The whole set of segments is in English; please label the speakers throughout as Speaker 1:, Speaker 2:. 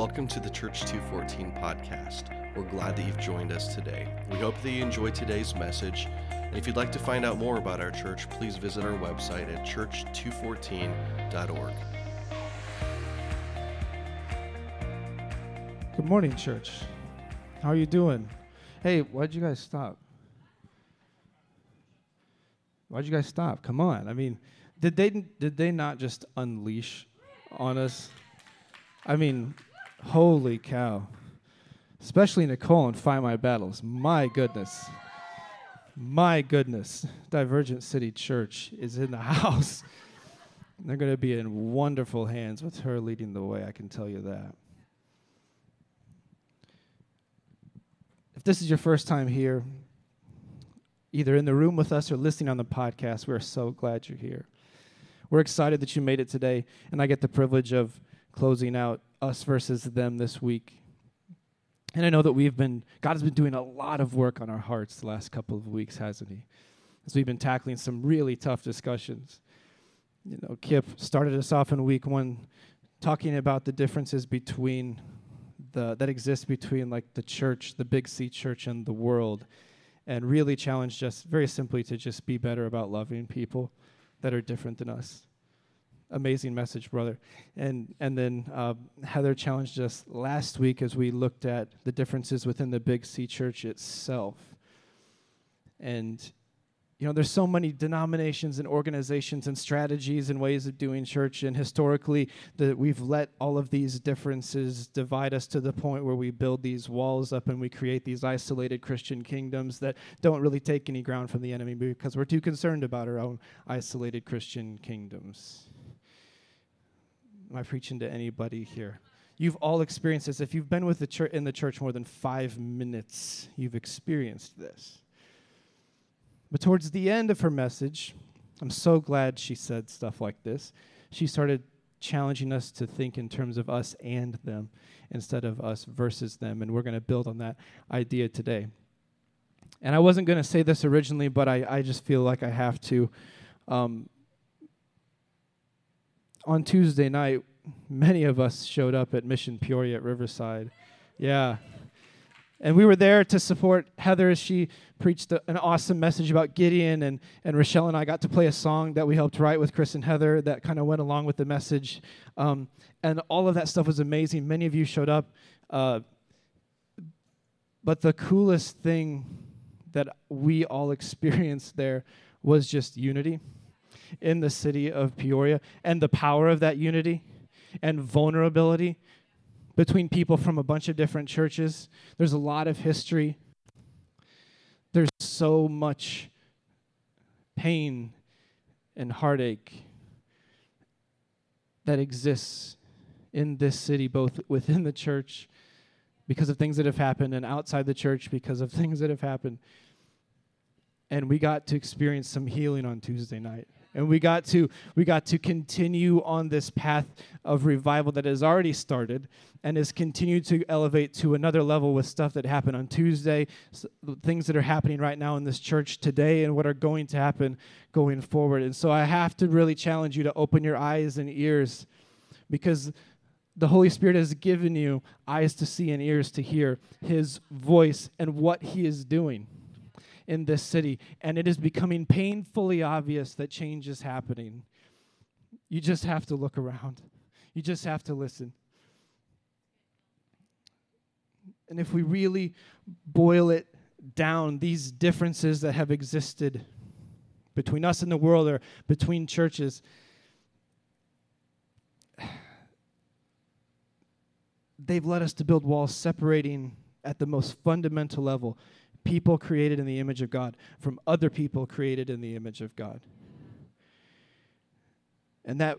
Speaker 1: Welcome to the Church 214 podcast. We're glad that you've joined us today. We hope that you enjoyed today's message. And if you'd like to find out more about our church, please visit our website at church214.org.
Speaker 2: Good morning, church. How are you doing? Hey, why'd you guys stop? Why'd you guys stop? Come on. I mean, did they did they not just unleash on us? I mean, holy cow. Especially Nicole and Fight My Battles. My goodness. My goodness. Divergent City Church is in the house. They're going to be in wonderful hands with her leading the way, I can tell you that. If this is your first time here, either in the room with us or listening on the podcast, we're so glad you're here. We're excited that you made it today, and I get the privilege of closing out us versus them this week. And I know that we've been, God has been doing a lot of work on our hearts the last couple of weeks, hasn't He? As we've been tackling some really tough discussions. You know, Kip started us off in week one talking about the differences between the, that exist between like the church, the big C church, and the world, and really challenged us very simply to just be better about loving people that are different than us amazing message, brother. And and then uh, Heather challenged us last week as we looked at the differences within the Big C Church itself. And you know, there's so many denominations and organizations and strategies and ways of doing church, and historically, that we've let all of these differences divide us to the point where we build these walls up and we create these isolated Christian kingdoms that don't really take any ground from the enemy because we're too concerned about our own isolated Christian kingdoms. Am I preaching to anybody here? You've all experienced this. If you've been with the church in the church more than five minutes, you've experienced this. But towards the end of her message, I'm so glad she said stuff like this. She started challenging us to think in terms of us and them instead of us versus them. And we're going to build on that idea today. And I wasn't going to say this originally, but I, I just feel like I have to. Um, on Tuesday night, many of us showed up at Mission Peoria at Riverside. Yeah. And we were there to support Heather as she preached a, an awesome message about Gideon. And, and Rochelle and I got to play a song that we helped write with Chris and Heather that kind of went along with the message. Um, and all of that stuff was amazing. Many of you showed up. Uh, but the coolest thing that we all experienced there was just unity in the city of Peoria and the power of that unity and vulnerability between people from a bunch of different churches. There's a lot of history. There's so much pain and heartache that exists in this city, both within the church because of things that have happened and outside the church because of things that have happened. And we got to experience some healing on Tuesday night and we got to we got to continue on this path of revival that has already started and has continued to elevate to another level with stuff that happened on Tuesday, things that are happening right now in this church today, and what are going to happen going forward. And so I have to really challenge you to open your eyes and ears because the Holy Spirit has given you eyes to see and ears to hear His voice and what He is doing in this city, and it is becoming painfully obvious that change is happening. You just have to look around, you just have to listen. And if we really boil it down, these differences that have existed between us and the world or between churches, they've led us to build walls separating at the most fundamental level people created in the image of God from other people created in the image of God. And that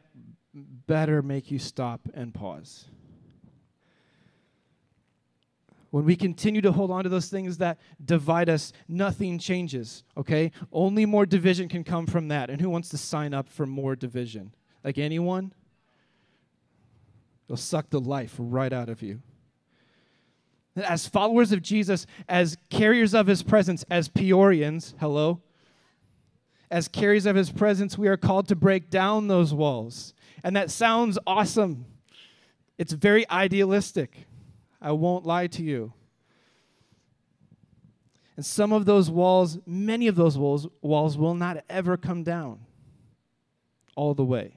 Speaker 2: better make you stop and pause. When we continue to hold on to those things that divide us, nothing changes, okay? Only more division can come from that. And who wants to sign up for more division? Like anyone? It'll suck the life right out of you. As followers of Jesus, as carriers of his presence, as Peorians, hello, as carriers of his presence, we are called to break down those walls. And that sounds awesome. It's very idealistic. I won't lie to you. And some of those walls, many of those walls, walls will not ever come down all the way.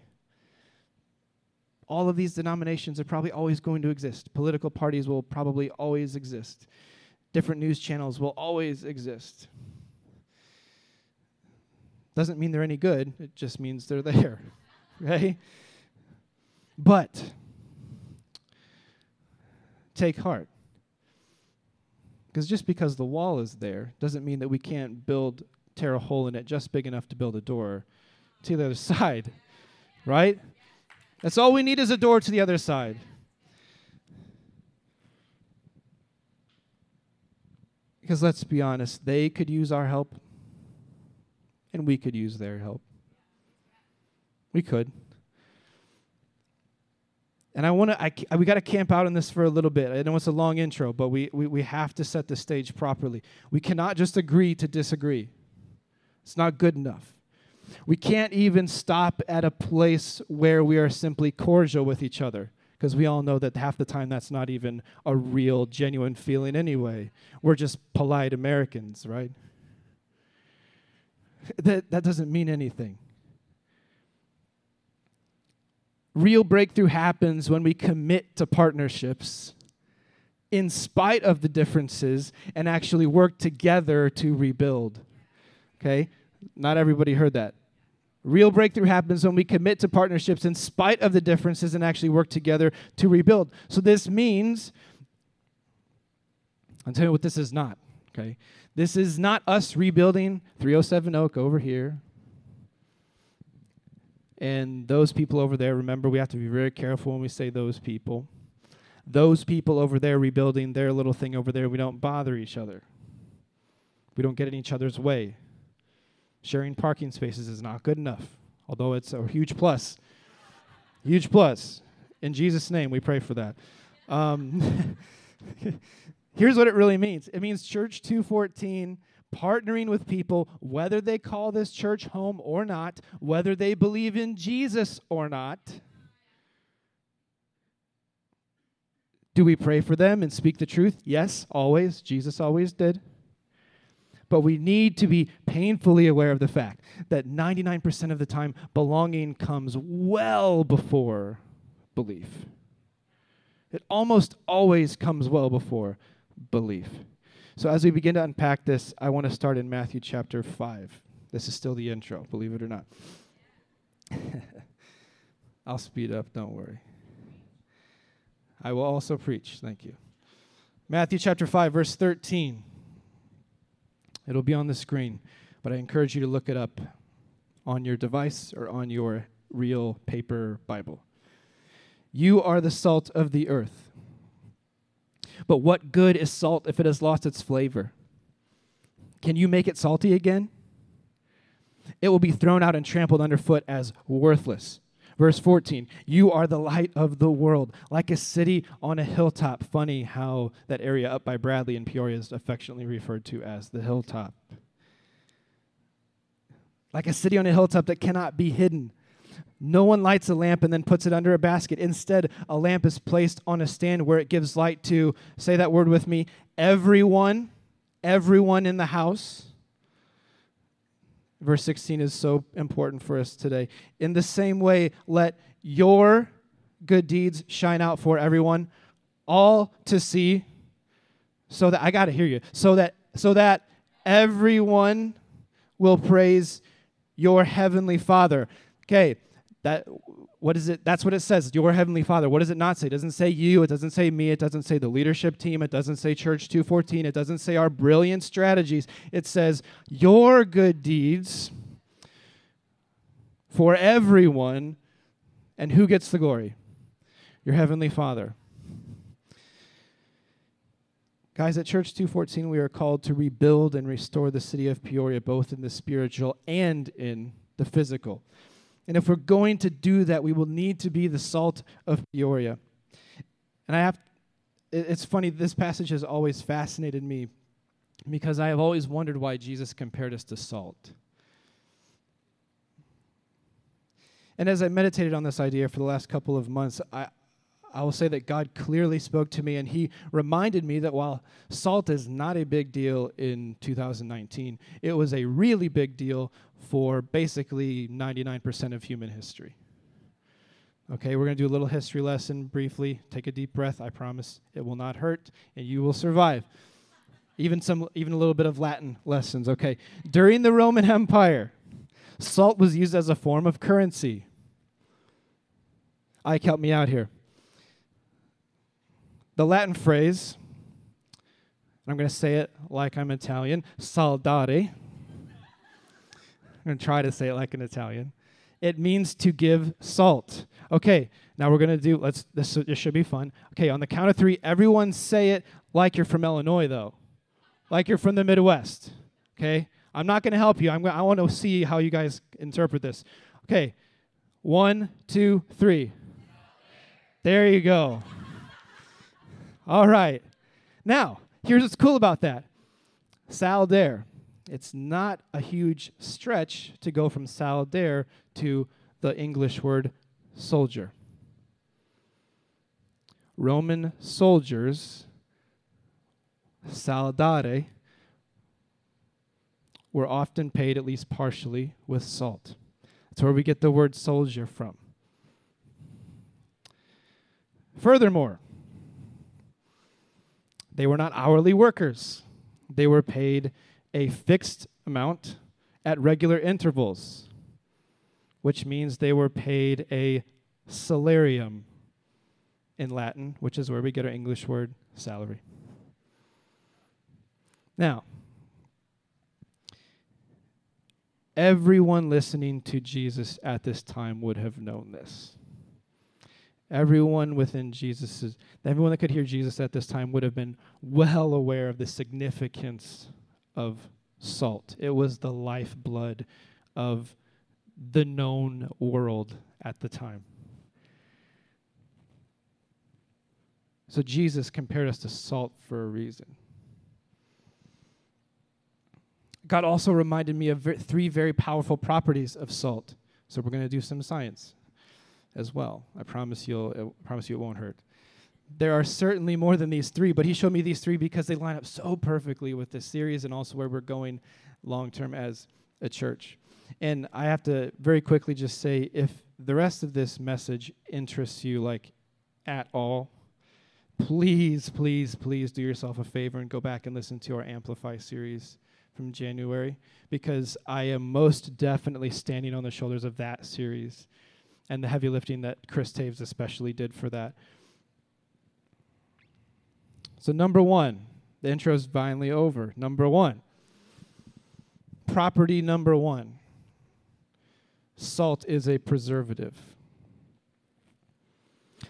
Speaker 2: All of these denominations are probably always going to exist. Political parties will probably always exist. Different news channels will always exist. Doesn't mean they're any good, it just means they're there, right? But take heart. Because just because the wall is there doesn't mean that we can't build, tear a hole in it just big enough to build a door to the other side, right? That's all we need is a door to the other side. Because let's be honest, they could use our help, and we could use their help. We could. And I want to, I, we got to camp out on this for a little bit. I know it's a long intro, but we, we, we have to set the stage properly. We cannot just agree to disagree, it's not good enough. We can't even stop at a place where we are simply cordial with each other, because we all know that half the time that's not even a real, genuine feeling anyway. We're just polite Americans, right? That, that doesn't mean anything. Real breakthrough happens when we commit to partnerships in spite of the differences and actually work together to rebuild. Okay? Not everybody heard that. Real breakthrough happens when we commit to partnerships in spite of the differences and actually work together to rebuild. So this means, I'll tell you what this is not, okay? This is not us rebuilding 307 Oak over here and those people over there, remember, we have to be very careful when we say those people. Those people over there rebuilding their little thing over there, we don't bother each other. We don't get in each other's way. Sharing parking spaces is not good enough, although it's a huge plus. huge plus. In Jesus' name, we pray for that. Um, here's what it really means it means Church 214 partnering with people, whether they call this church home or not, whether they believe in Jesus or not. Do we pray for them and speak the truth? Yes, always. Jesus always did. But we need to be painfully aware of the fact that 99% of the time, belonging comes well before belief. It almost always comes well before belief. So, as we begin to unpack this, I want to start in Matthew chapter 5. This is still the intro, believe it or not. I'll speed up, don't worry. I will also preach. Thank you. Matthew chapter 5, verse 13. It'll be on the screen, but I encourage you to look it up on your device or on your real paper Bible. You are the salt of the earth. But what good is salt if it has lost its flavor? Can you make it salty again? It will be thrown out and trampled underfoot as worthless. Verse 14, you are the light of the world, like a city on a hilltop. Funny how that area up by Bradley and Peoria is affectionately referred to as the hilltop. Like a city on a hilltop that cannot be hidden. No one lights a lamp and then puts it under a basket. Instead, a lamp is placed on a stand where it gives light to, say that word with me, everyone, everyone in the house. Verse 16 is so important for us today. In the same way, let your good deeds shine out for everyone, all to see, so that I got to hear you, so that so that everyone will praise your heavenly Father. Okay, that what is it? That's what it says. Your heavenly Father. What does it not say? It doesn't say you. It doesn't say me. It doesn't say the leadership team. It doesn't say Church 214. It doesn't say our brilliant strategies. It says your good deeds for everyone. And who gets the glory? Your heavenly Father. Guys, at Church 214, we are called to rebuild and restore the city of Peoria, both in the spiritual and in the physical. And if we're going to do that, we will need to be the salt of Peoria. And I have, it's funny, this passage has always fascinated me because I have always wondered why Jesus compared us to salt. And as I meditated on this idea for the last couple of months, I, I will say that God clearly spoke to me and He reminded me that while salt is not a big deal in 2019, it was a really big deal for basically 99% of human history. Okay, we're going to do a little history lesson briefly. Take a deep breath. I promise it will not hurt and you will survive. Even some even a little bit of Latin lessons. Okay. During the Roman Empire, salt was used as a form of currency. Ike, help me out here. The Latin phrase, and I'm going to say it like I'm Italian, saldare. I'm going to try to say it like an Italian. It means to give salt. Okay, now we're going to do, let's, this, this should be fun. Okay, on the count of three, everyone say it like you're from Illinois, though. Like you're from the Midwest. Okay? I'm not going to help you. I'm gonna, I want to see how you guys interpret this. Okay, one, two, three. There you go. All right. Now, here's what's cool about that. Saldaire. It's not a huge stretch to go from saldaire to the English word soldier. Roman soldiers, saldare, were often paid at least partially with salt. That's where we get the word soldier from. Furthermore, they were not hourly workers. They were paid a fixed amount at regular intervals, which means they were paid a salarium in Latin, which is where we get our English word salary. Now, everyone listening to Jesus at this time would have known this. Everyone within Jesus, everyone that could hear Jesus at this time would have been well aware of the significance of salt. It was the lifeblood of the known world at the time. So Jesus compared us to salt for a reason. God also reminded me of ver- three very powerful properties of salt. So we're going to do some science as well. I promise you'll I promise you it won't hurt. There are certainly more than these three, but he showed me these three because they line up so perfectly with this series and also where we're going long term as a church. And I have to very quickly just say if the rest of this message interests you like at all, please, please, please do yourself a favor and go back and listen to our Amplify series from January because I am most definitely standing on the shoulders of that series and the heavy lifting that Chris Taves especially did for that. So, number one, the intro is finally over. Number one, property number one salt is a preservative.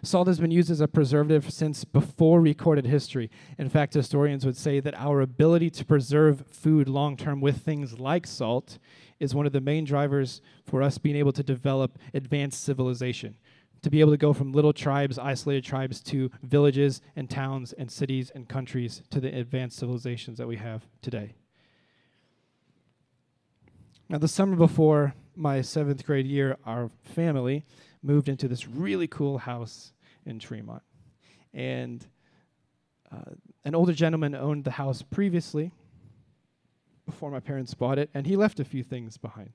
Speaker 2: Salt has been used as a preservative since before recorded history. In fact, historians would say that our ability to preserve food long term with things like salt is one of the main drivers for us being able to develop advanced civilization. To be able to go from little tribes, isolated tribes, to villages and towns and cities and countries to the advanced civilizations that we have today. Now, the summer before my seventh grade year, our family moved into this really cool house in Tremont. And uh, an older gentleman owned the house previously, before my parents bought it, and he left a few things behind.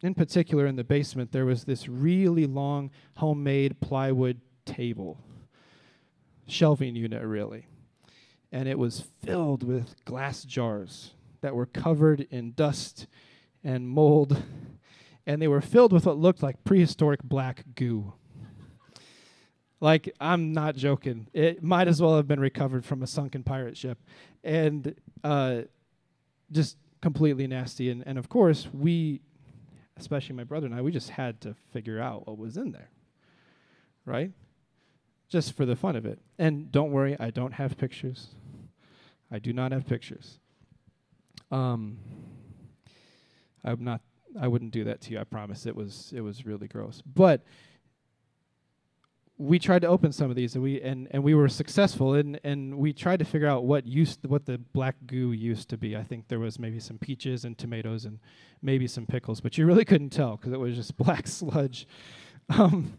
Speaker 2: In particular, in the basement, there was this really long homemade plywood table, shelving unit, really. And it was filled with glass jars that were covered in dust and mold, and they were filled with what looked like prehistoric black goo. Like, I'm not joking. It might as well have been recovered from a sunken pirate ship. And uh, just completely nasty. And, and of course, we, especially my brother and I, we just had to figure out what was in there, right? Just for the fun of it. And don't worry, I don't have pictures. I do not have pictures. Um, I'm not. I wouldn't do that to you. I promise. It was. It was really gross. But we tried to open some of these and we and, and we were successful and and we tried to figure out what used what the black goo used to be. I think there was maybe some peaches and tomatoes and maybe some pickles, but you really couldn't tell because it was just black sludge. Um,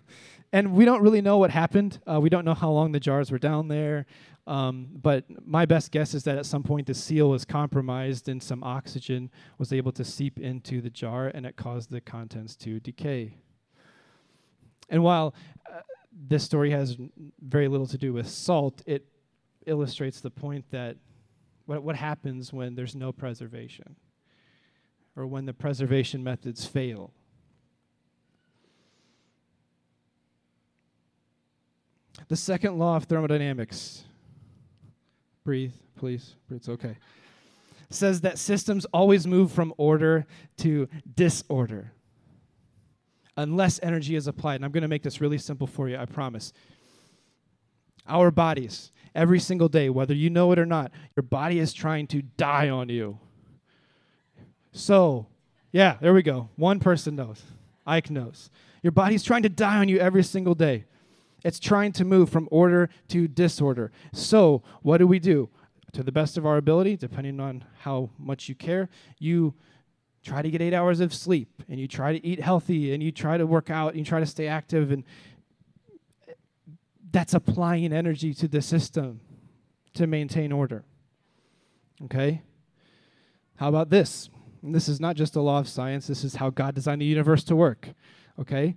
Speaker 2: and we don't really know what happened. Uh, we don't know how long the jars were down there. Um, but my best guess is that at some point the seal was compromised and some oxygen was able to seep into the jar and it caused the contents to decay. And while uh, this story has very little to do with salt, it illustrates the point that what, what happens when there's no preservation or when the preservation methods fail. The second law of thermodynamics breathe, please. It's okay. Says that systems always move from order to disorder unless energy is applied. And I'm going to make this really simple for you, I promise. Our bodies, every single day, whether you know it or not, your body is trying to die on you. So, yeah, there we go. One person knows. Ike knows. Your body's trying to die on you every single day. It's trying to move from order to disorder. So, what do we do? To the best of our ability, depending on how much you care, you try to get eight hours of sleep and you try to eat healthy and you try to work out and you try to stay active and that's applying energy to the system to maintain order. Okay? How about this? And this is not just a law of science, this is how God designed the universe to work. Okay?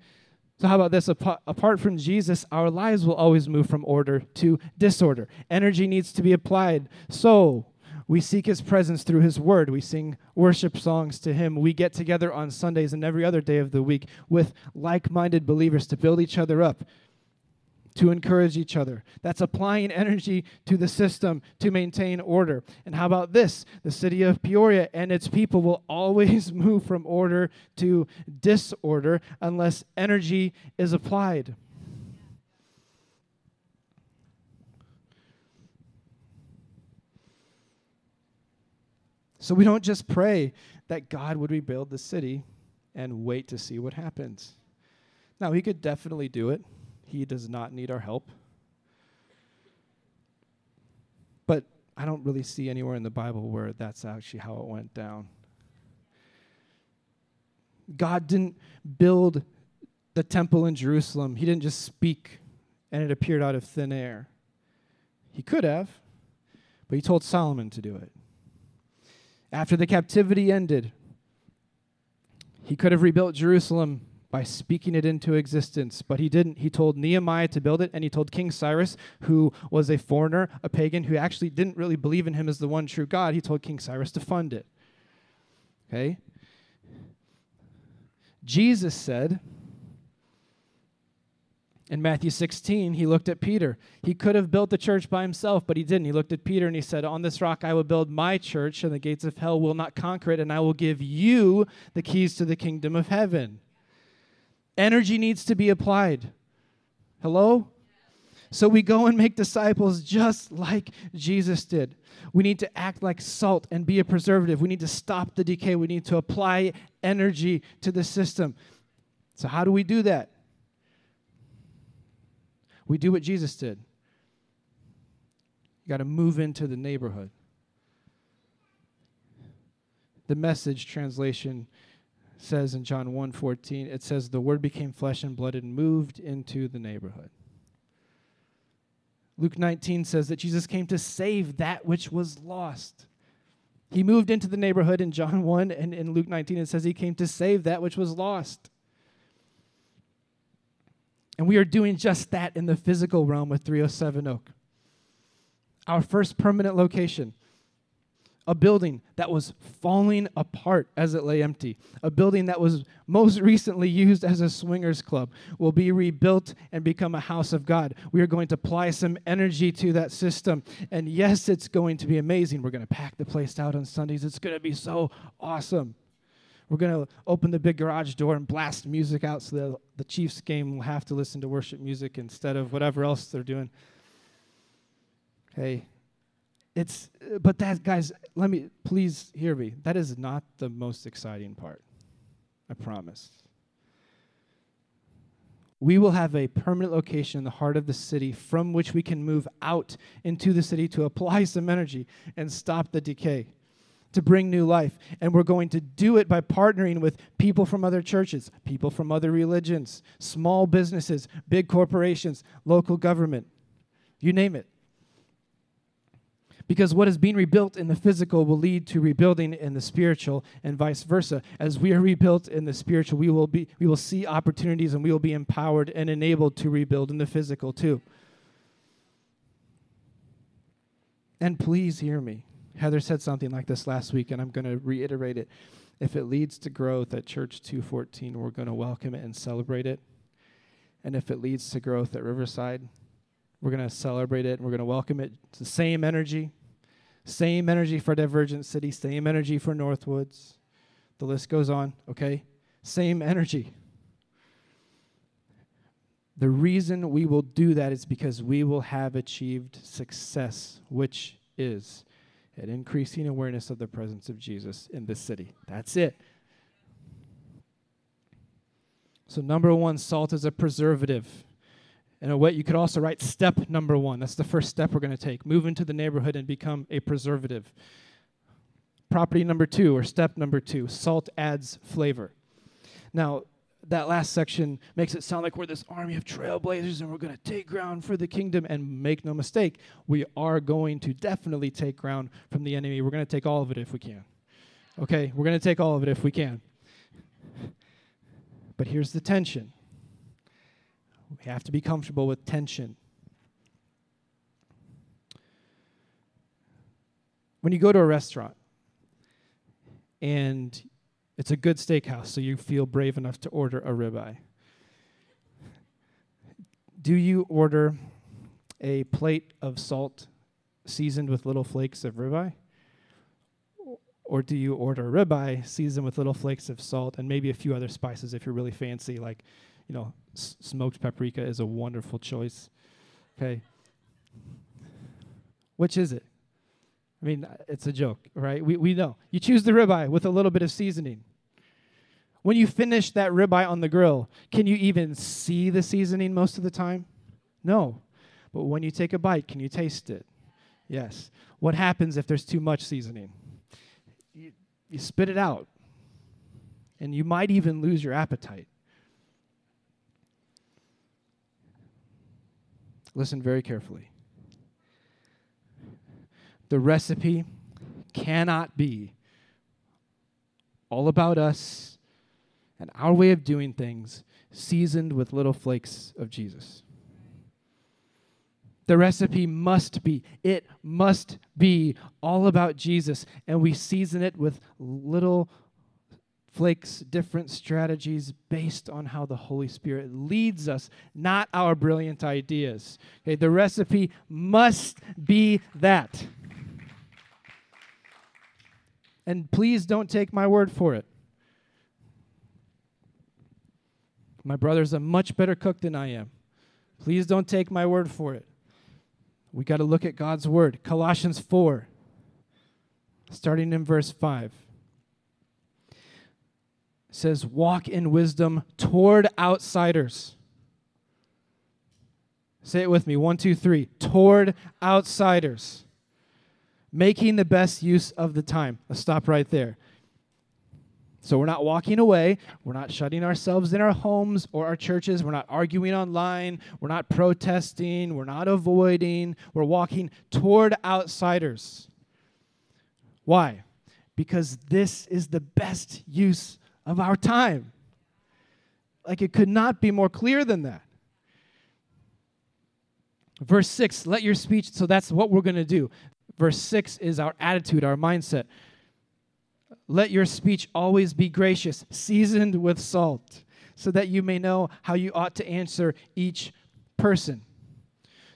Speaker 2: So, how about this? Apart from Jesus, our lives will always move from order to disorder. Energy needs to be applied. So, we seek his presence through his word. We sing worship songs to him. We get together on Sundays and every other day of the week with like minded believers to build each other up, to encourage each other. That's applying energy to the system to maintain order. And how about this? The city of Peoria and its people will always move from order to disorder unless energy is applied. So we don't just pray that God would rebuild the city and wait to see what happens. Now, He could definitely do it. He does not need our help. But I don't really see anywhere in the Bible where that's actually how it went down. God didn't build the temple in Jerusalem, He didn't just speak and it appeared out of thin air. He could have, but He told Solomon to do it. After the captivity ended, he could have rebuilt Jerusalem by speaking it into existence, but he didn't. He told Nehemiah to build it, and he told King Cyrus, who was a foreigner, a pagan, who actually didn't really believe in him as the one true God, he told King Cyrus to fund it. Okay? Jesus said, in Matthew 16, he looked at Peter. He could have built the church by himself, but he didn't. He looked at Peter and he said, On this rock I will build my church, and the gates of hell will not conquer it, and I will give you the keys to the kingdom of heaven. Energy needs to be applied. Hello? So we go and make disciples just like Jesus did. We need to act like salt and be a preservative. We need to stop the decay. We need to apply energy to the system. So, how do we do that? We do what Jesus did. You got to move into the neighborhood. The message translation says in John 1:14 it says the word became flesh and blood and moved into the neighborhood. Luke 19 says that Jesus came to save that which was lost. He moved into the neighborhood in John 1 and in Luke 19 it says he came to save that which was lost. And we are doing just that in the physical realm with 307 Oak. Our first permanent location, a building that was falling apart as it lay empty, a building that was most recently used as a swingers club, will be rebuilt and become a house of God. We are going to apply some energy to that system. And yes, it's going to be amazing. We're going to pack the place out on Sundays. It's going to be so awesome. We're going to open the big garage door and blast music out so that the Chiefs game will have to listen to worship music instead of whatever else they're doing. Hey, it's, but that, guys, let me, please hear me. That is not the most exciting part. I promise. We will have a permanent location in the heart of the city from which we can move out into the city to apply some energy and stop the decay. To bring new life. And we're going to do it by partnering with people from other churches, people from other religions, small businesses, big corporations, local government, you name it. Because what is being rebuilt in the physical will lead to rebuilding in the spiritual and vice versa. As we are rebuilt in the spiritual, we will be we will see opportunities and we will be empowered and enabled to rebuild in the physical too. And please hear me. Heather said something like this last week, and I'm going to reiterate it. If it leads to growth at Church 214, we're going to welcome it and celebrate it. And if it leads to growth at Riverside, we're going to celebrate it and we're going to welcome it. It's the same energy, same energy for Divergent City, same energy for Northwoods. The list goes on, okay? Same energy. The reason we will do that is because we will have achieved success, which is an increasing awareness of the presence of Jesus in this city. That's it. So, number one, salt is a preservative. In a way, you could also write step number one. That's the first step we're going to take. Move into the neighborhood and become a preservative. Property number two, or step number two, salt adds flavor. Now, that last section makes it sound like we're this army of trailblazers and we're going to take ground for the kingdom. And make no mistake, we are going to definitely take ground from the enemy. We're going to take all of it if we can. Okay, we're going to take all of it if we can. But here's the tension we have to be comfortable with tension. When you go to a restaurant and it's a good steakhouse, so you feel brave enough to order a ribeye. Do you order a plate of salt seasoned with little flakes of ribeye? Or do you order ribeye seasoned with little flakes of salt and maybe a few other spices if you're really fancy? Like, you know, s- smoked paprika is a wonderful choice. Okay. Which is it? I mean, it's a joke, right? We, we know. You choose the ribeye with a little bit of seasoning. When you finish that ribeye on the grill, can you even see the seasoning most of the time? No. But when you take a bite, can you taste it? Yes. What happens if there's too much seasoning? You, you spit it out. And you might even lose your appetite. Listen very carefully the recipe cannot be all about us and our way of doing things, seasoned with little flakes of Jesus. The recipe must be, it must be all about Jesus, and we season it with little flakes, different strategies based on how the Holy Spirit leads us, not our brilliant ideas. Okay, the recipe must be that. And please don't take my word for it. My brother's a much better cook than I am. Please don't take my word for it. We got to look at God's word. Colossians 4, starting in verse 5 says, Walk in wisdom toward outsiders. Say it with me. One, two, three. Toward outsiders making the best use of the time. Let's stop right there. So we're not walking away. We're not shutting ourselves in our homes or our churches. We're not arguing online. We're not protesting. We're not avoiding. We're walking toward outsiders. Why? Because this is the best use of our time. Like it could not be more clear than that. Verse 6, let your speech, so that's what we're going to do. Verse 6 is our attitude, our mindset. Let your speech always be gracious, seasoned with salt, so that you may know how you ought to answer each person.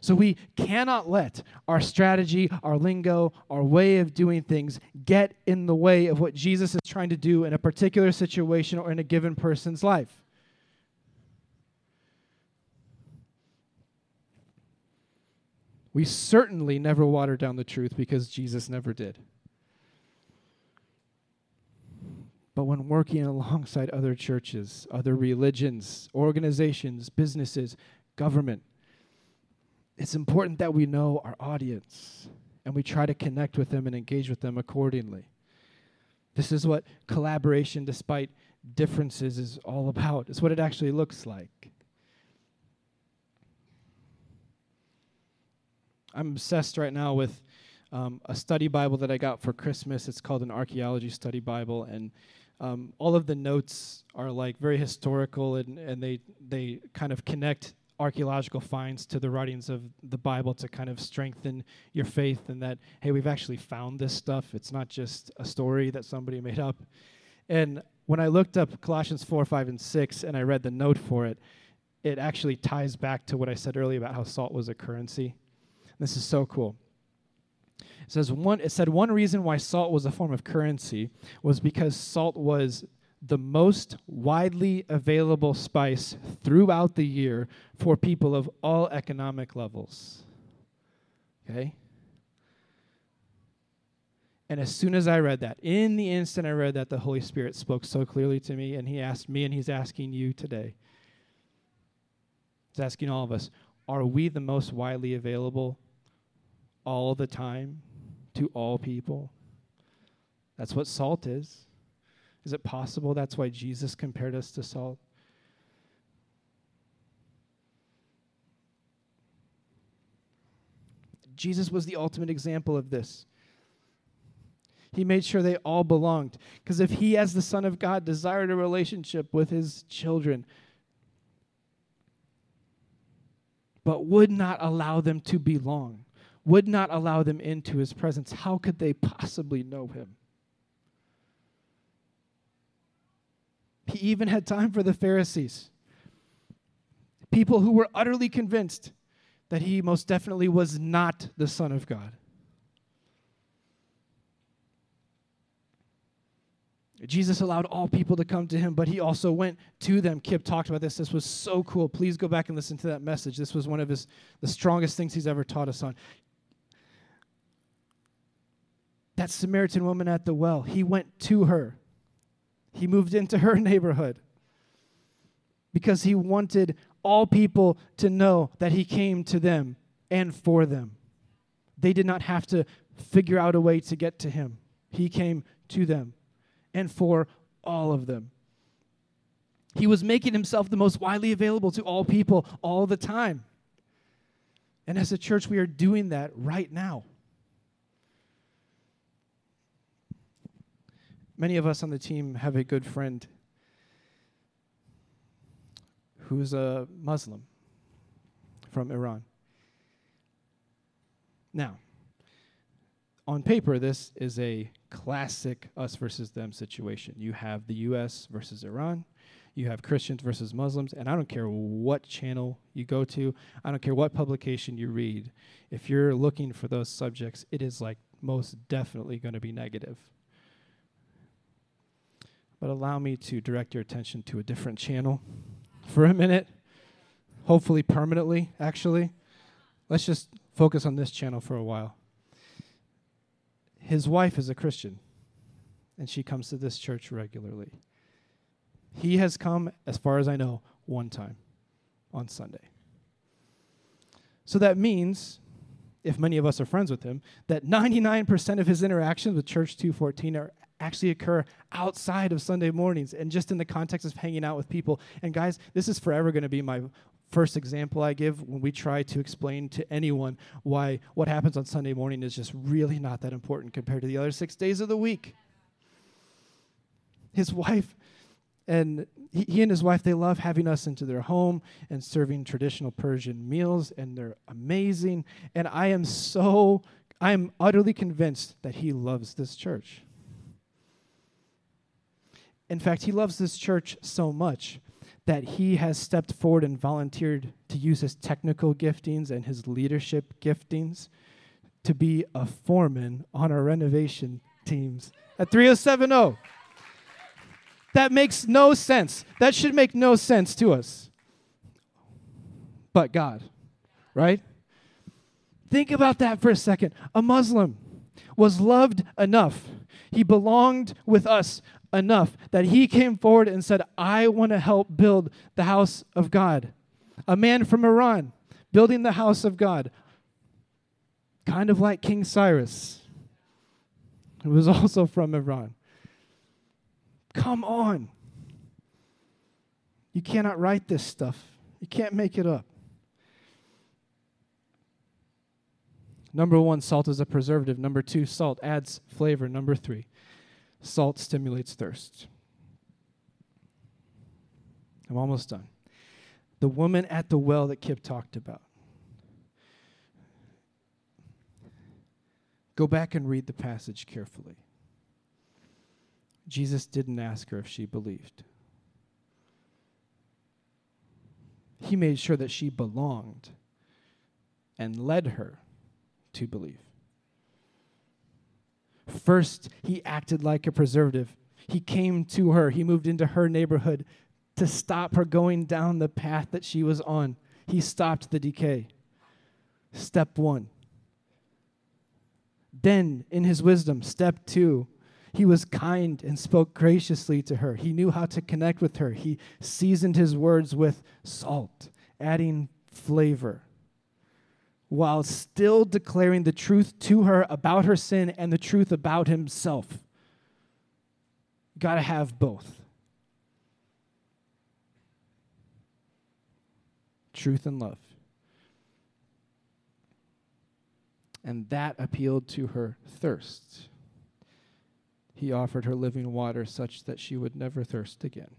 Speaker 2: So we cannot let our strategy, our lingo, our way of doing things get in the way of what Jesus is trying to do in a particular situation or in a given person's life. We certainly never water down the truth because Jesus never did. But when working alongside other churches, other religions, organizations, businesses, government, it's important that we know our audience and we try to connect with them and engage with them accordingly. This is what collaboration, despite differences, is all about. It's what it actually looks like. I'm obsessed right now with um, a study Bible that I got for Christmas. It's called an archaeology study Bible, and um, all of the notes are like very historical, and, and they they kind of connect archaeological finds to the writings of the Bible to kind of strengthen your faith and that hey, we've actually found this stuff. It's not just a story that somebody made up. And when I looked up Colossians 4, 5, and 6 and I read the note for it, it actually ties back to what I said earlier about how salt was a currency. This is so cool. It says one it said one reason why salt was a form of currency was because salt was the most widely available spice throughout the year for people of all economic levels. Okay? And as soon as I read that, in the instant I read that, the Holy Spirit spoke so clearly to me, and He asked me, and He's asking you today. He's asking all of us Are we the most widely available all the time to all people? That's what salt is. Is it possible that's why Jesus compared us to salt? Jesus was the ultimate example of this. He made sure they all belonged. Because if he, as the Son of God, desired a relationship with his children, but would not allow them to belong, would not allow them into his presence, how could they possibly know him? He even had time for the Pharisees, people who were utterly convinced that he most definitely was not the Son of God. Jesus allowed all people to come to him, but he also went to them. Kip talked about this. This was so cool. Please go back and listen to that message. This was one of his the strongest things he's ever taught us on. That Samaritan woman at the well, he went to her. He moved into her neighborhood because he wanted all people to know that he came to them and for them. They did not have to figure out a way to get to him, he came to them and for all of them. He was making himself the most widely available to all people all the time. And as a church, we are doing that right now. Many of us on the team have a good friend who's a Muslim from Iran. Now, on paper, this is a classic us versus them situation. You have the US versus Iran, you have Christians versus Muslims, and I don't care what channel you go to, I don't care what publication you read. If you're looking for those subjects, it is like most definitely going to be negative. But allow me to direct your attention to a different channel for a minute, hopefully permanently, actually. Let's just focus on this channel for a while. His wife is a Christian, and she comes to this church regularly. He has come, as far as I know, one time on Sunday. So that means, if many of us are friends with him, that 99% of his interactions with Church 214 are actually occur outside of Sunday mornings and just in the context of hanging out with people. And guys, this is forever going to be my first example I give when we try to explain to anyone why what happens on Sunday morning is just really not that important compared to the other 6 days of the week. His wife and he, he and his wife they love having us into their home and serving traditional Persian meals and they're amazing and I am so I am utterly convinced that he loves this church. In fact, he loves this church so much that he has stepped forward and volunteered to use his technical giftings and his leadership giftings to be a foreman on our renovation teams at 307 Oak. That makes no sense. That should make no sense to us. But God, right? Think about that for a second. A Muslim was loved enough. He belonged with us enough that he came forward and said, I want to help build the house of God. A man from Iran building the house of God, kind of like King Cyrus, who was also from Iran. Come on. You cannot write this stuff, you can't make it up. Number one, salt is a preservative. Number two, salt adds flavor. Number three, salt stimulates thirst. I'm almost done. The woman at the well that Kip talked about. Go back and read the passage carefully. Jesus didn't ask her if she believed. He made sure that she belonged and led her to believe. First, he acted like a preservative. He came to her, he moved into her neighborhood to stop her going down the path that she was on. He stopped the decay. Step one. Then, in his wisdom, step two, he was kind and spoke graciously to her. He knew how to connect with her. He seasoned his words with salt, adding flavor while still declaring the truth to her about her sin and the truth about himself. Got to have both. Truth and love. And that appealed to her thirst. He offered her living water such that she would never thirst again.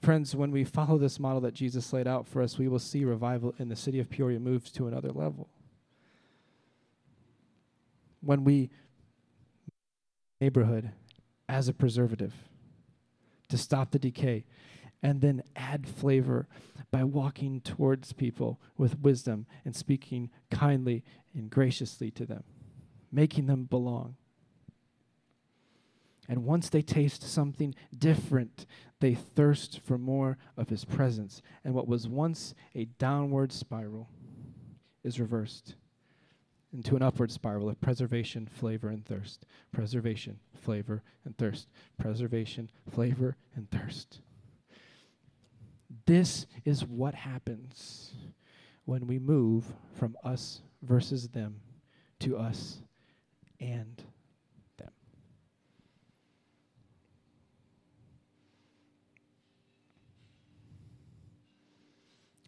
Speaker 2: Friends, when we follow this model that Jesus laid out for us, we will see revival in the city of Peoria moves to another level. When we neighborhood as a preservative to stop the decay and then add flavor by walking towards people with wisdom and speaking kindly and graciously to them, making them belong. And once they taste something different, they thirst for more of his presence. And what was once a downward spiral is reversed into an upward spiral of preservation, flavor, and thirst. Preservation, flavor, and thirst. Preservation, flavor, and thirst. This is what happens when we move from us versus them to us and them.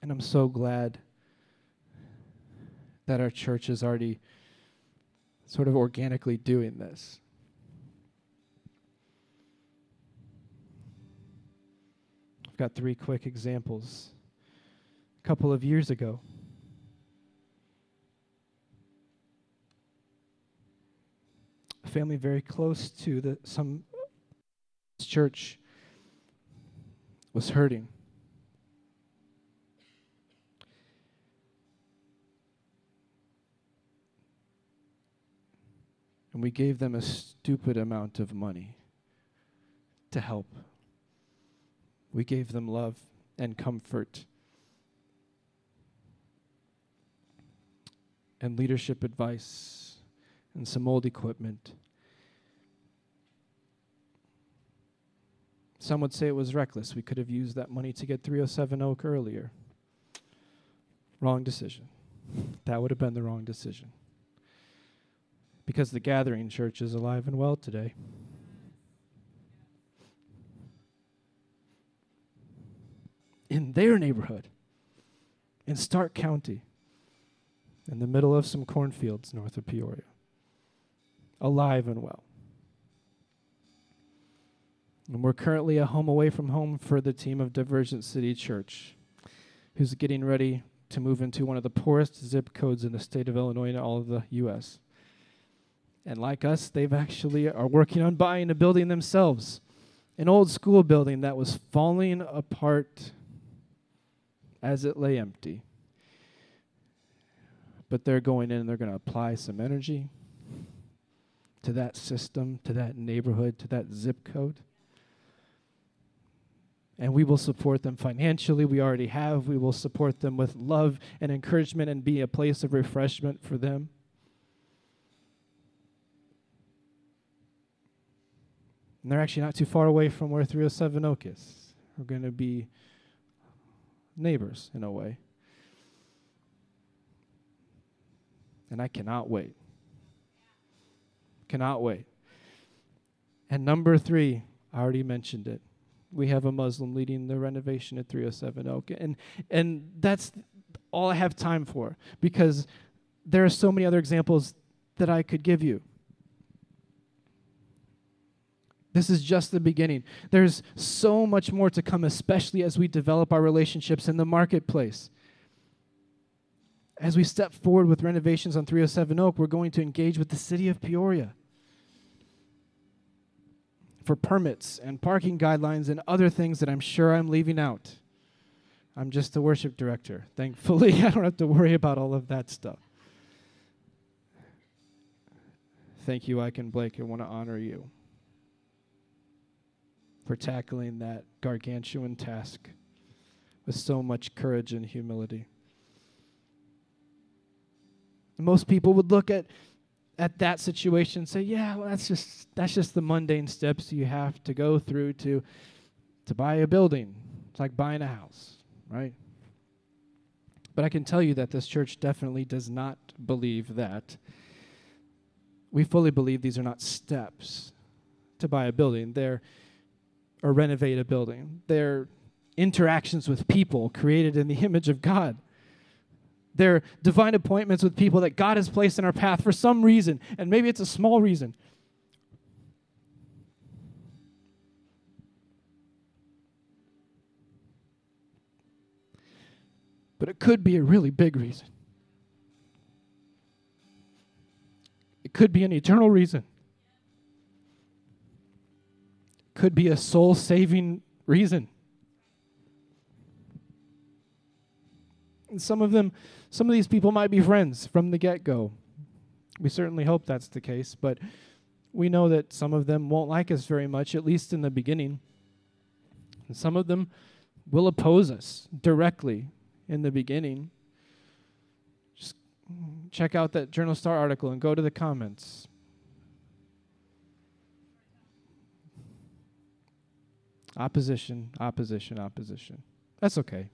Speaker 2: And I'm so glad that our church is already sort of organically doing this. I've got three quick examples. A couple of years ago, a family very close to the some church was hurting. And we gave them a stupid amount of money to help. We gave them love and comfort and leadership advice and some old equipment. Some would say it was reckless. We could have used that money to get 307 Oak earlier. Wrong decision. That would have been the wrong decision because the gathering church is alive and well today. In their neighborhood, in Stark County, in the middle of some cornfields north of Peoria, alive and well. And we're currently a home away from home for the team of Divergent City Church, who's getting ready to move into one of the poorest zip codes in the state of Illinois and all of the U.S. And like us, they've actually are working on buying a building themselves. An old school building that was falling apart as it lay empty. But they're going in and they're going to apply some energy to that system, to that neighborhood, to that zip code. And we will support them financially. We already have. We will support them with love and encouragement and be a place of refreshment for them. And they're actually not too far away from where 307 Oak is. We're going to be neighbors in a way. And I cannot wait. Cannot wait. And number three, I already mentioned it. We have a Muslim leading the renovation at 307 Oak. And, and that's all I have time for because there are so many other examples that I could give you. This is just the beginning. There's so much more to come, especially as we develop our relationships in the marketplace. As we step forward with renovations on 307 Oak, we're going to engage with the city of Peoria for permits and parking guidelines and other things that I'm sure I'm leaving out. I'm just the worship director. Thankfully, I don't have to worry about all of that stuff. Thank you, Ike and Blake. I want to honor you for tackling that gargantuan task with so much courage and humility. Most people would look at at that situation say, "Yeah, well, that's just that's just the mundane steps you have to go through to to buy a building. It's like buying a house, right?" But I can tell you that this church definitely does not believe that. We fully believe these are not steps to buy a building. They're or renovate a building. They're interactions with people created in the image of God. They're divine appointments with people that God has placed in our path for some reason, and maybe it's a small reason. But it could be a really big reason. It could be an eternal reason It could be a soul saving reason. And some of them, some of these people might be friends from the get go. We certainly hope that's the case, but we know that some of them won't like us very much, at least in the beginning. And some of them will oppose us directly in the beginning. Just check out that Journal Star article and go to the comments. Opposition, opposition, opposition. That's okay.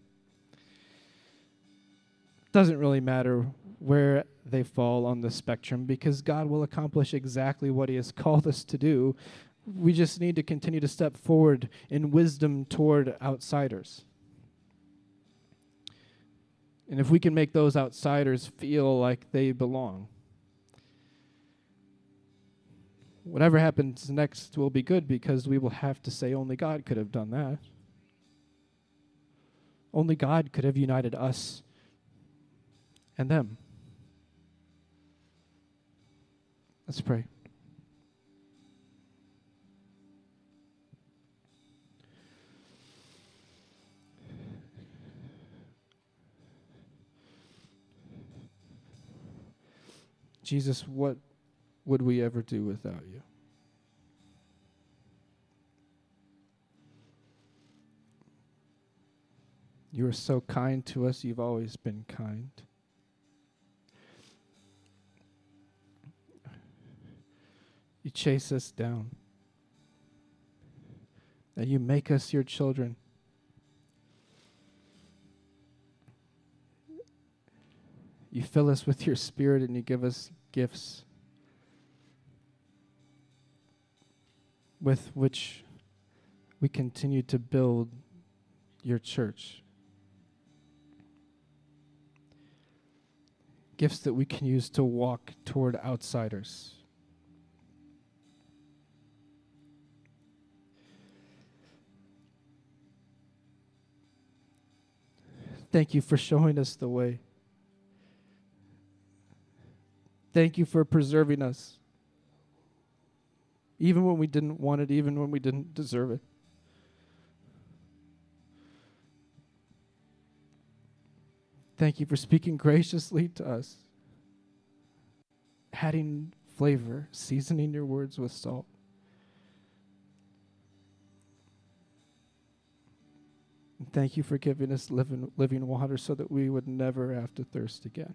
Speaker 2: Doesn't really matter where they fall on the spectrum because God will accomplish exactly what He has called us to do. We just need to continue to step forward in wisdom toward outsiders. And if we can make those outsiders feel like they belong, whatever happens next will be good because we will have to say only God could have done that. Only God could have united us and them. Let's pray. Jesus, what would we ever do without you? You are so kind to us. You've always been kind. You chase us down. And you make us your children. You fill us with your spirit and you give us gifts. with which we continue to build your church. Gifts that we can use to walk toward outsiders. Thank you for showing us the way. Thank you for preserving us even when we didn't want it, even when we didn't deserve it. Thank you for speaking graciously to us, adding flavor, seasoning your words with salt. And thank you for giving us living, living water so that we would never have to thirst again.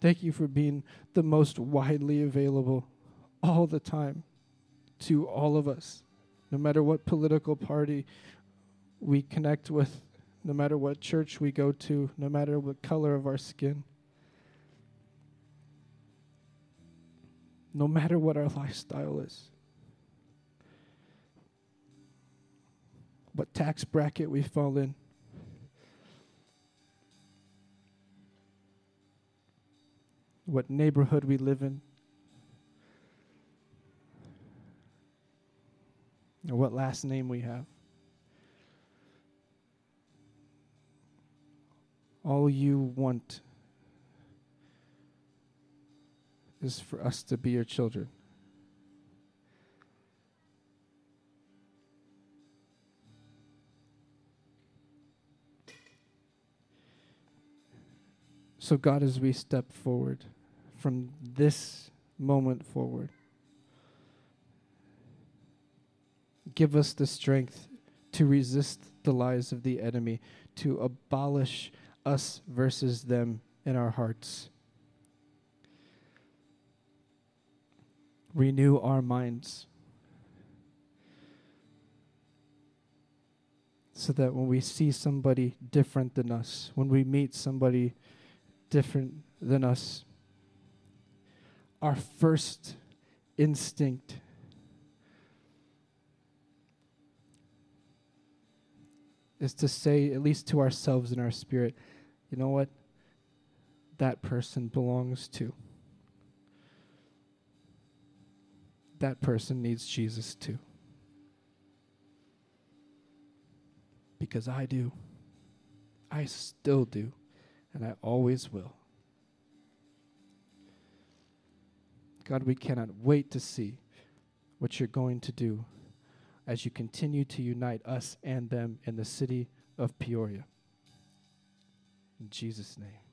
Speaker 2: Thank you for being the most widely available all the time to all of us, no matter what political party we connect with, no matter what church we go to, no matter what color of our skin. no matter what our lifestyle is, what tax bracket we fall in. What neighborhood we live in, or what last name we have. All you want is for us to be your children. So, God, as we step forward from this moment forward, give us the strength to resist the lies of the enemy, to abolish us versus them in our hearts. Renew our minds so that when we see somebody different than us, when we meet somebody different than us, our first instinct is to say, at least to ourselves in our spirit, you know what? That person belongs to. That person needs Jesus too. Because I do. I still do. And I always will. God, we cannot wait to see what you're going to do as you continue to unite us and them in the city of Peoria. In Jesus' name.